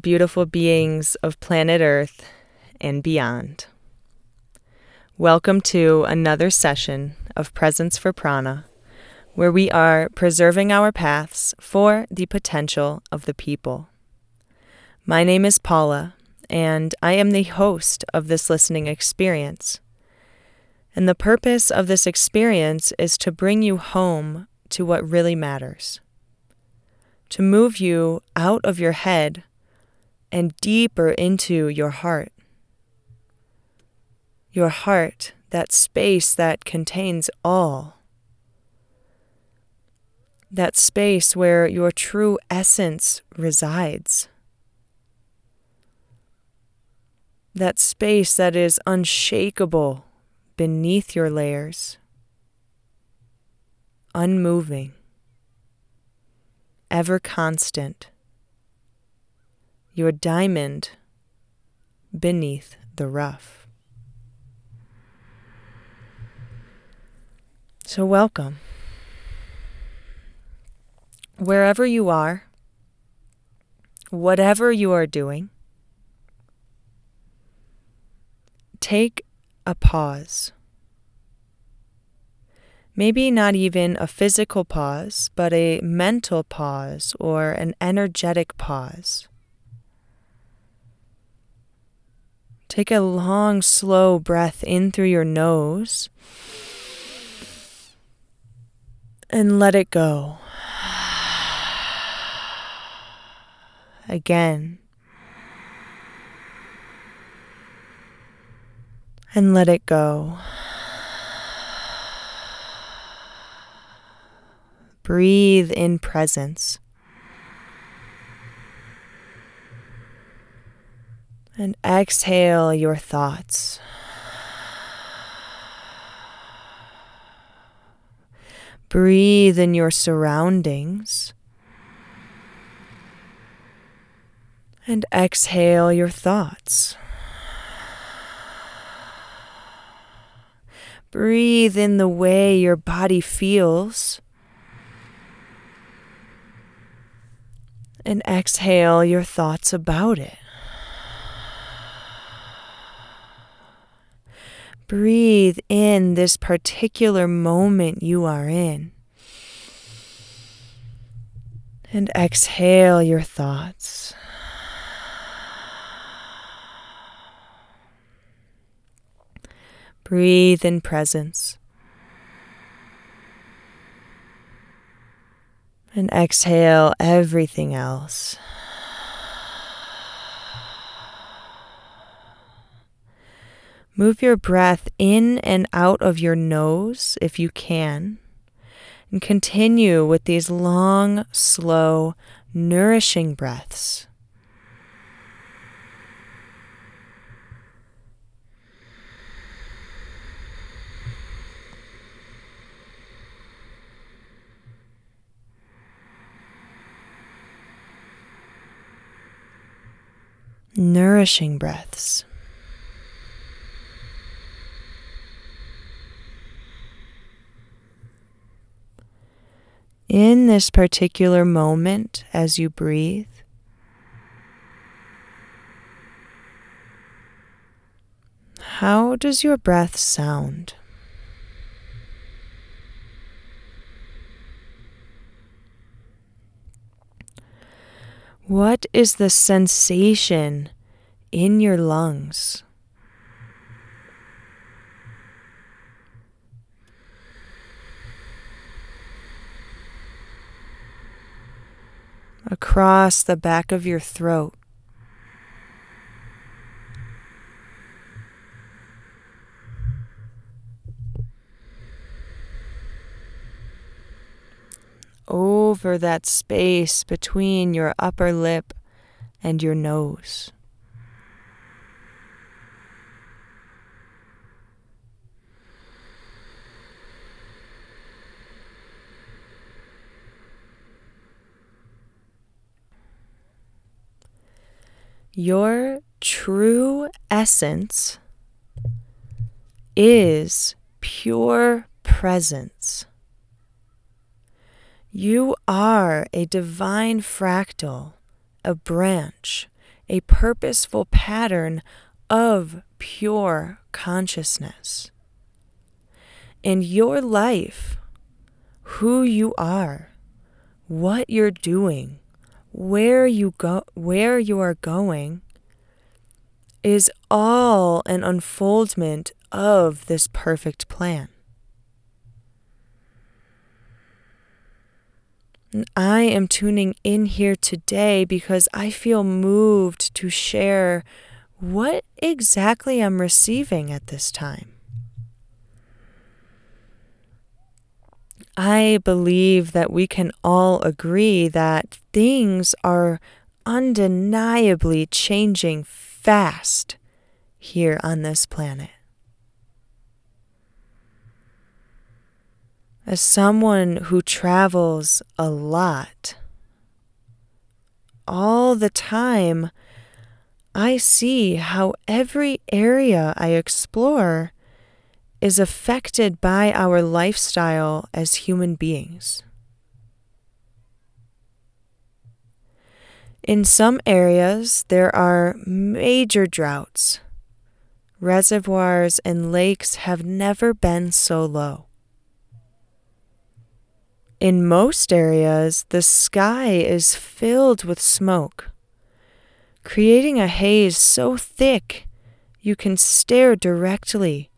beautiful beings of planet Earth and beyond. Welcome to another session of Presence for Prana, where we are preserving our paths for the potential of the people. My name is Paula, and I am the host of this listening experience. And the purpose of this experience is to bring you home to what really matters, to move you out of your head and deeper into your heart. Your heart, that space that contains all. That space where your true essence resides. That space that is unshakable beneath your layers, unmoving, ever constant your diamond beneath the rough. So, welcome. Wherever you are, whatever you are doing, take a pause. Maybe not even a physical pause, but a mental pause or an energetic pause. Take a long, slow breath in through your nose and let it go. Again. And let it go. Breathe in presence. And exhale your thoughts. Breathe in your surroundings. And exhale your thoughts. Breathe in the way your body feels. And exhale your thoughts about it. Breathe in this particular moment you are in. And exhale your thoughts. Breathe in presence. And exhale everything else. Move your breath in and out of your nose if you can. And continue with these long, slow, nourishing breaths. Nourishing breaths. In this particular moment as you breathe. How does your breath sound? What is the sensation in your lungs? Across the back of your throat. Over that space between your upper lip and your nose. Your true essence is pure presence. You are a divine fractal, a branch a purposeful pattern of pure consciousness. And your life, who you are, what you're doing, where you go where you are going is all an unfoldment of this perfect plan. And I am tuning in here today because I feel moved to share what exactly I'm receiving at this time. I believe that we can all agree that things are undeniably changing fast here on this planet. As someone who travels a lot, all the time, I see how every area I explore is affected by our lifestyle as human beings. In some areas, there are major droughts. Reservoirs and lakes have never been so low. In most areas, the sky is filled with smoke, creating a haze so thick you can stare directly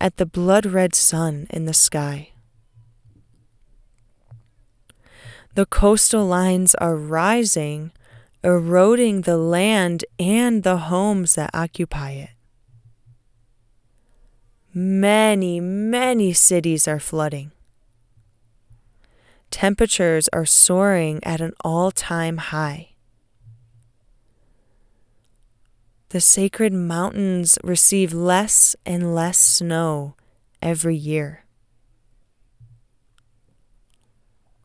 at the blood red sun in the sky. The coastal lines are rising, eroding the land and the homes that occupy it. Many, many cities are flooding temperatures are soaring at an all time high. The sacred mountains receive less and less snow every year.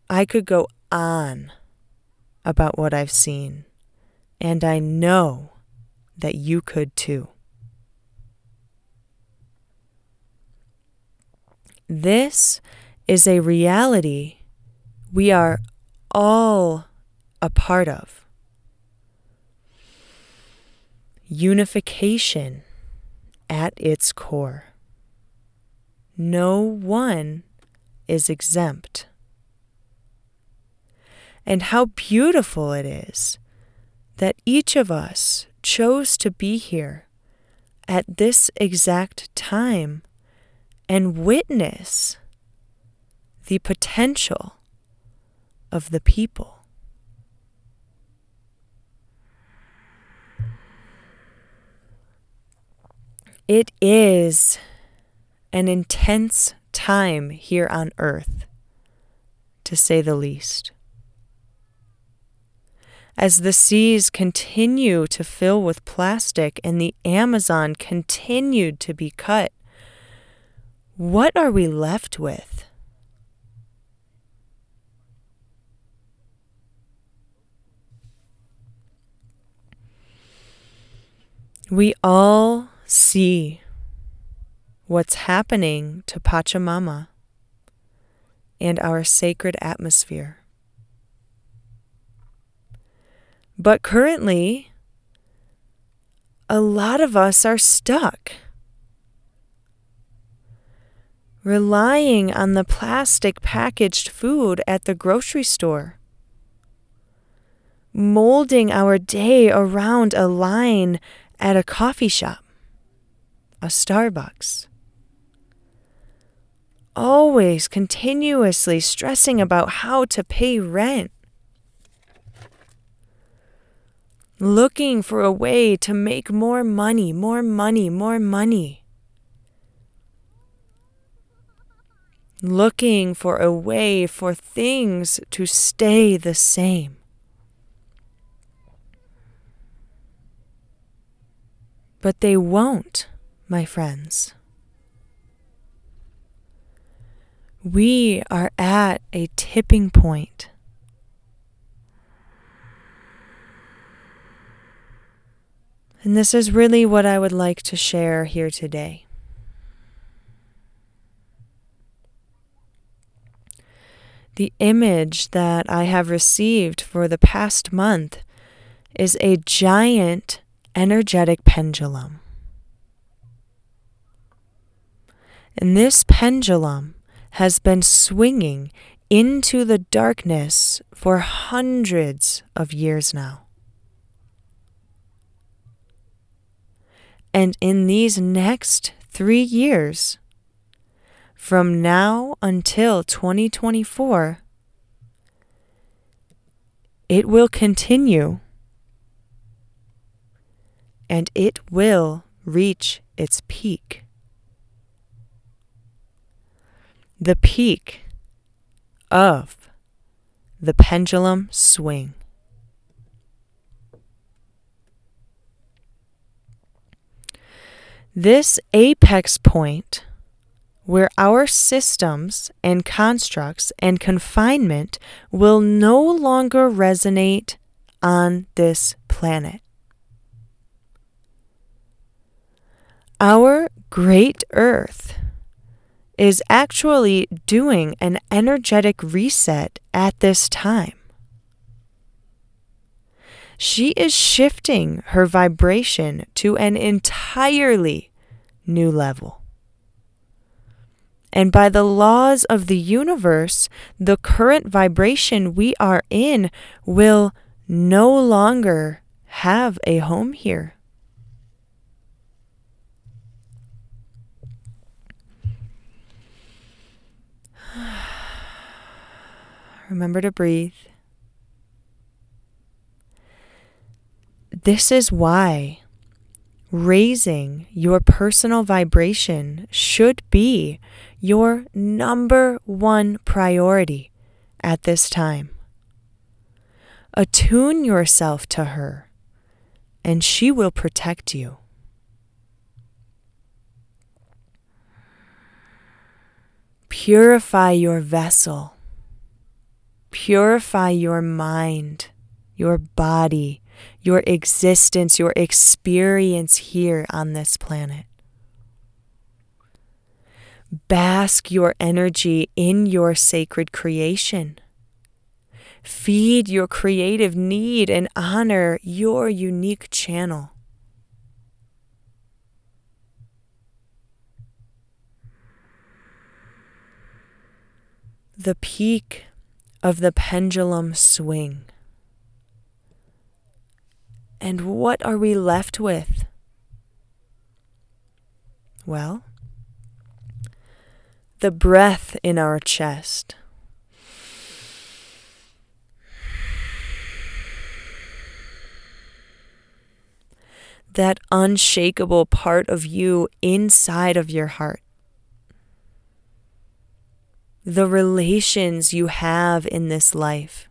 I could go on about what I've seen, and I know that you could too. This is a reality we are all a part of. Unification at its core. No one is exempt. And how beautiful it is that each of us chose to be here at this exact time and witness the potential of the people. It is an intense time here on earth, to say the least. As the seas continue to fill with plastic and the Amazon continued to be cut, what are we left with? We all see what's happening to Pachamama and our sacred atmosphere. But currently, a lot of us are stuck, relying on the plastic packaged food at the grocery store, molding our day around a line at a coffee shop, a Starbucks. Always continuously stressing about how to pay rent. Looking for a way to make more money, more money, more money. Looking for a way for things to stay the same. But they won't, my friends. We are at a tipping point. And this is really what I would like to share here today. The image that I have received for the past month is a giant energetic pendulum. And this pendulum has been swinging into the darkness for hundreds of years now. And in these next three years, from now until 2024, it will continue and it will reach its peak. The peak of the pendulum swing. This apex point, where our systems and constructs and confinement will no longer resonate on this planet. Our great Earth is actually doing an energetic reset at this time. She is shifting her vibration to an entirely new level. And by the laws of the universe, the current vibration we are in will no longer have a home here. Remember to breathe. This is why raising your personal vibration should be your number one priority at this time. Attune yourself to her, and she will protect you. Purify your vessel. Purify your mind, your body, your existence, your experience here on this planet. Bask your energy in your sacred creation. Feed your creative need and honor your unique channel. The peak of the pendulum swing. And what are we left with? Well, the breath in our chest. That unshakable part of you inside of your heart. The relations you have in this life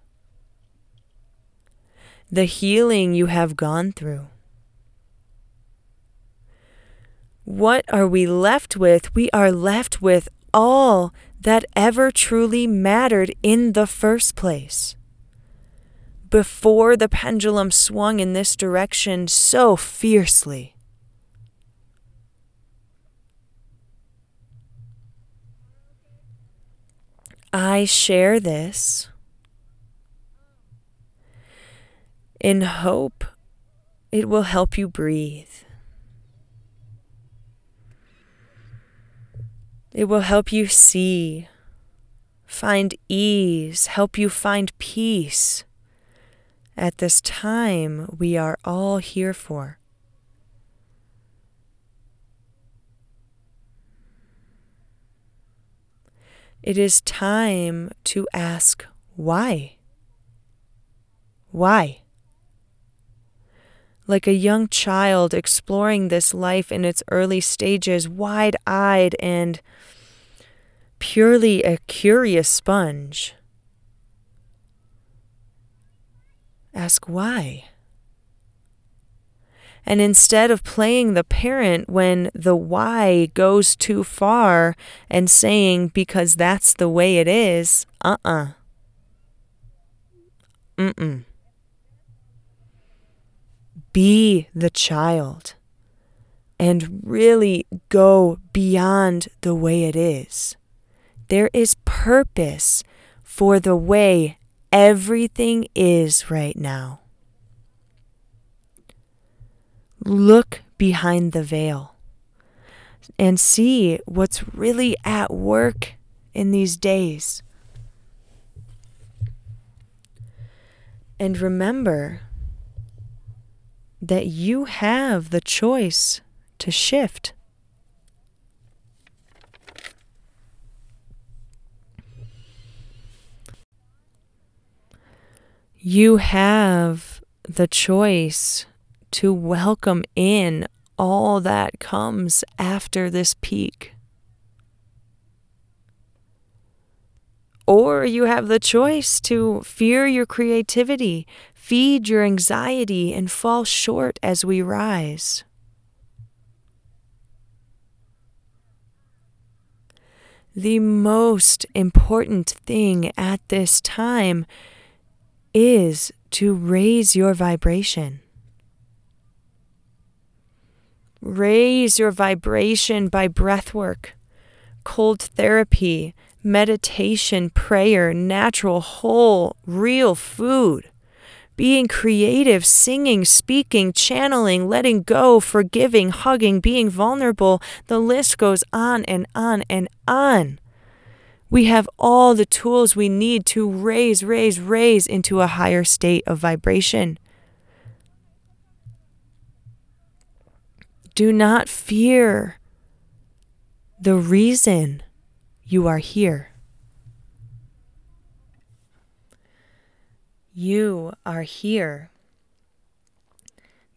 the healing you have gone through. What are we left with? We are left with all that ever truly mattered in the first place. Before the pendulum swung in this direction so fiercely. I share this in hope it will help you breathe. It will help you see, find ease, help you find peace at this time we are all here for. It is time to ask why. Why? like a young child exploring this life in its early stages, wide eyed and purely a curious sponge. Ask why. And instead of playing the parent when the why goes too far and saying, because that's the way it is, uh uh-uh. uh. Mm mm. Be the child and really go beyond the way it is. There is purpose for the way everything is right now. Look behind the veil and see what's really at work in these days. And remember that you have the choice to shift. You have the choice to welcome in all that comes after this peak. Or you have the choice to fear your creativity, feed your anxiety, and fall short as we rise. The most important thing at this time is to raise your vibration. Raise your vibration by breath work, cold therapy, meditation, prayer, natural, whole, real food. Being creative, singing, speaking, channeling, letting go, forgiving, hugging, being vulnerable. The list goes on and on and on. We have all the tools we need to raise, raise, raise into a higher state of vibration. Do not fear the reason you are here. You are here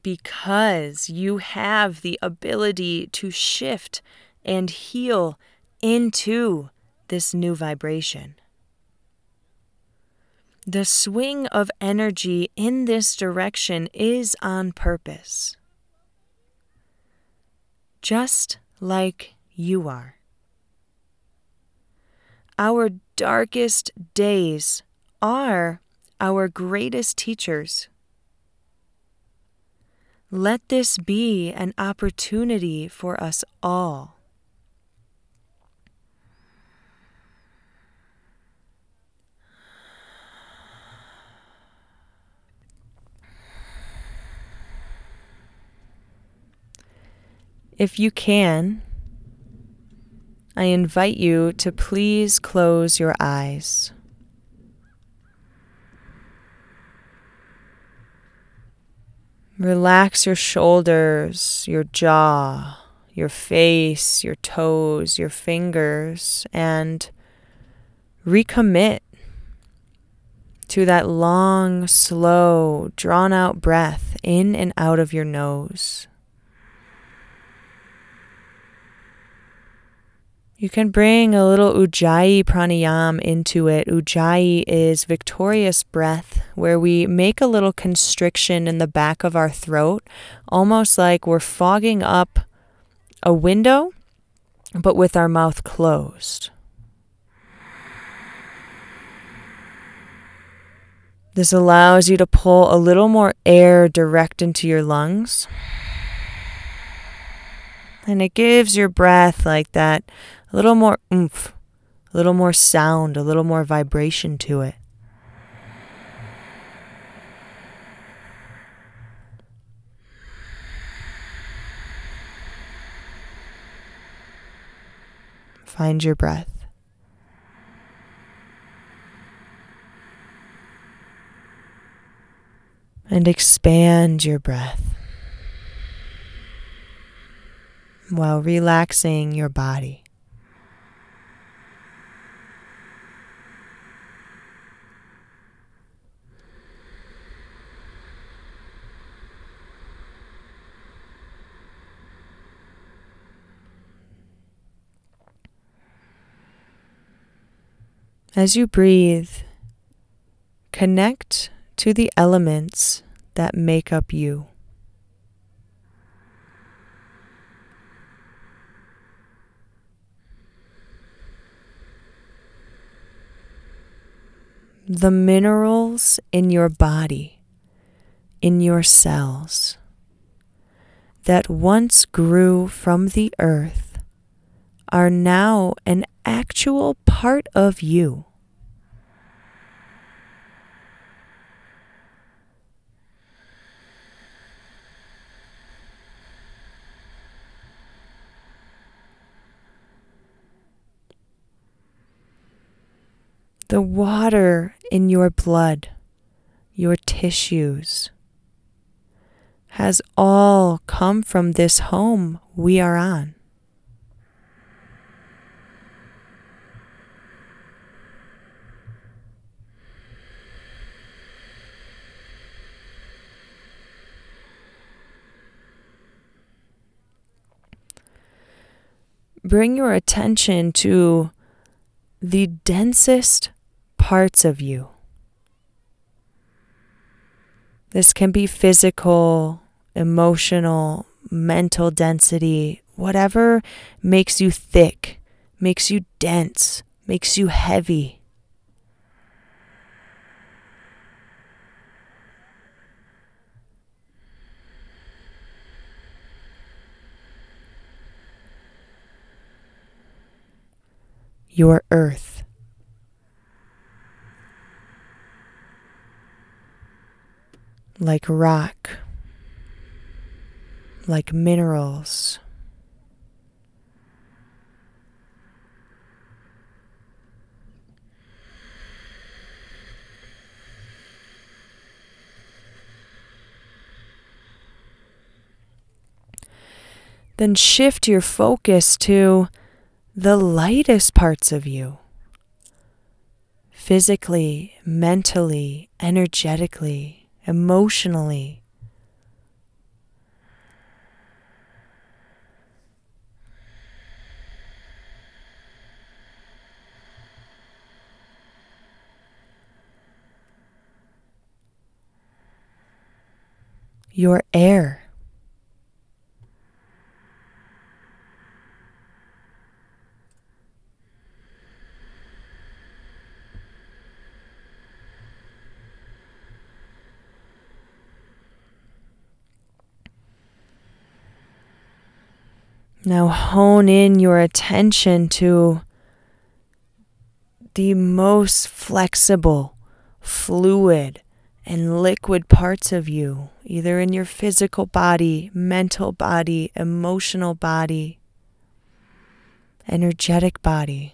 because you have the ability to shift and heal into this new vibration. The swing of energy in this direction is on purpose just like you are. Our darkest days are our greatest teachers. Let this be an opportunity for us all If you can, I invite you to please close your eyes. Relax your shoulders, your jaw, your face, your toes, your fingers, and recommit to that long, slow, drawn out breath in and out of your nose. You can bring a little Ujjayi pranayam into it. Ujjayi is victorious breath, where we make a little constriction in the back of our throat, almost like we're fogging up a window, but with our mouth closed. This allows you to pull a little more air direct into your lungs. And it gives your breath like that a little more oomph, a little more sound, a little more vibration to it. Find your breath. And expand your breath while relaxing your body. As you breathe, connect to the elements that make up you. The minerals in your body, in your cells, that once grew from the earth are now an actual part of you. The water in your blood, your tissues, has all come from this home we are on. bring your attention to the densest parts of you. This can be physical, emotional, mental density, whatever makes you thick, makes you dense, makes you heavy. your earth. Like rock, like minerals. Then shift your focus to the lightest parts of you physically, mentally, energetically, emotionally. Your air. Now hone in your attention to the most flexible, fluid, and liquid parts of you, either in your physical body, mental body, emotional body, energetic body.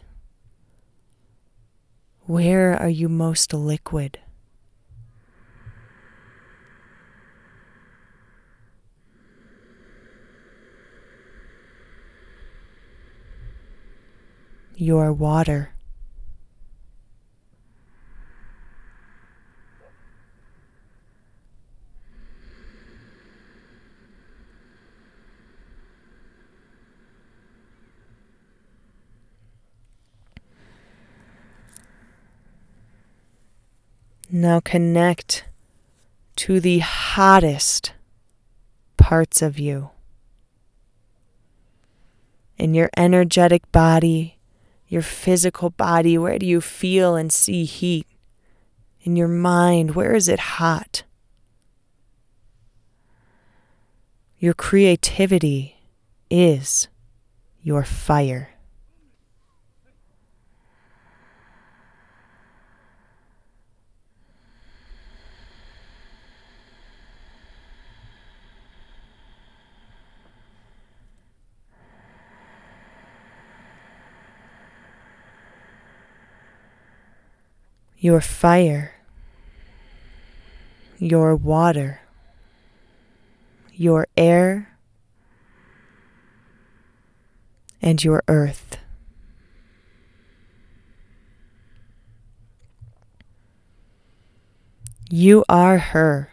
Where are you most liquid? Your water. Now connect to the hottest parts of you. In your energetic body, your physical body? Where do you feel and see heat? In your mind, where is it hot? Your creativity is your fire. Your fire, your water, your air, and your earth. You are her.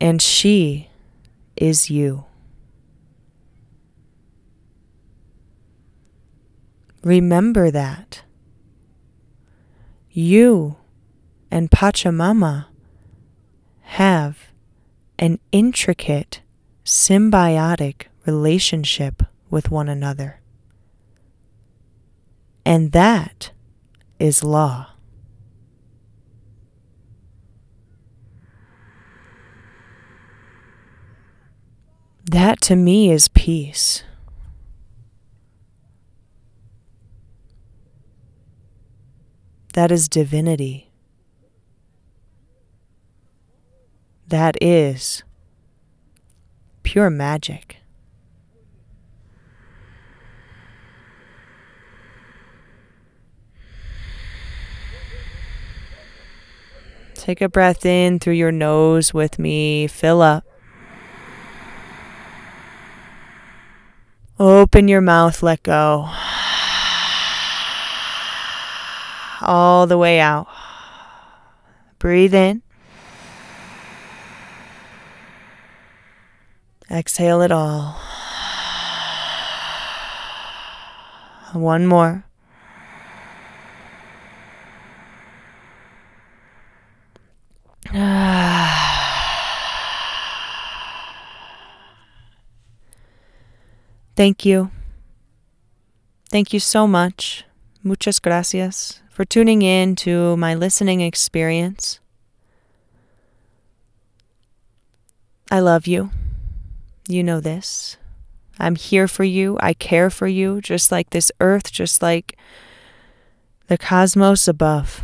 And she is you. Remember that. You and Pachamama have an intricate symbiotic relationship with one another. And that is law. That to me is peace. That is divinity. That is pure magic. Take a breath in through your nose with me. Fill up. Open your mouth, let go. All the way out. Breathe in. Exhale it all. One more. Thank you. Thank you so much. Muchas gracias for tuning in to my listening experience. I love you. You know this. I'm here for you. I care for you, just like this earth, just like the cosmos above.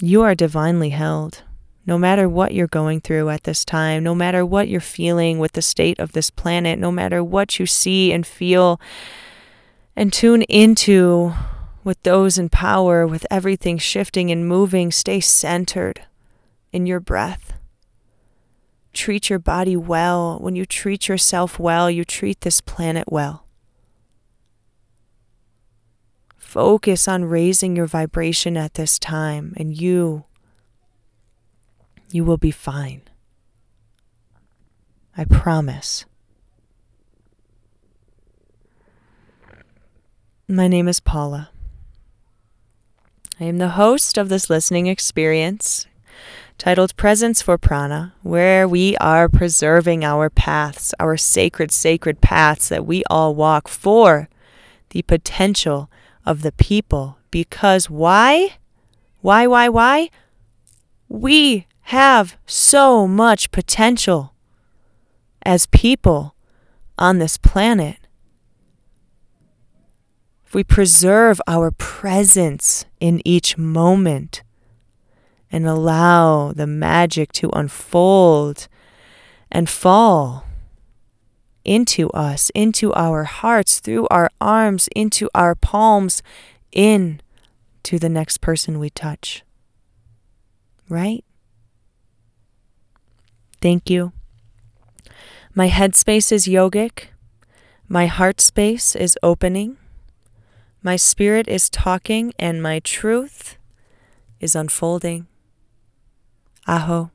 You are divinely held. No matter what you're going through at this time, no matter what you're feeling with the state of this planet, no matter what you see and feel and tune into with those in power, with everything shifting and moving, stay centered in your breath. Treat your body well. When you treat yourself well, you treat this planet well. Focus on raising your vibration at this time, and you you will be fine. I promise. My name is Paula. I am the host of this listening experience titled Presence for Prana, where we are preserving our paths, our sacred, sacred paths that we all walk for the potential of the people. Because why? Why, why, why? We have so much potential as people on this planet. If we preserve our presence in each moment and allow the magic to unfold and fall into us, into our hearts, through our arms, into our palms, in to the next person we touch. Right? Thank you. My headspace is yogic. My heart space is opening. My spirit is talking, and my truth is unfolding. Aho.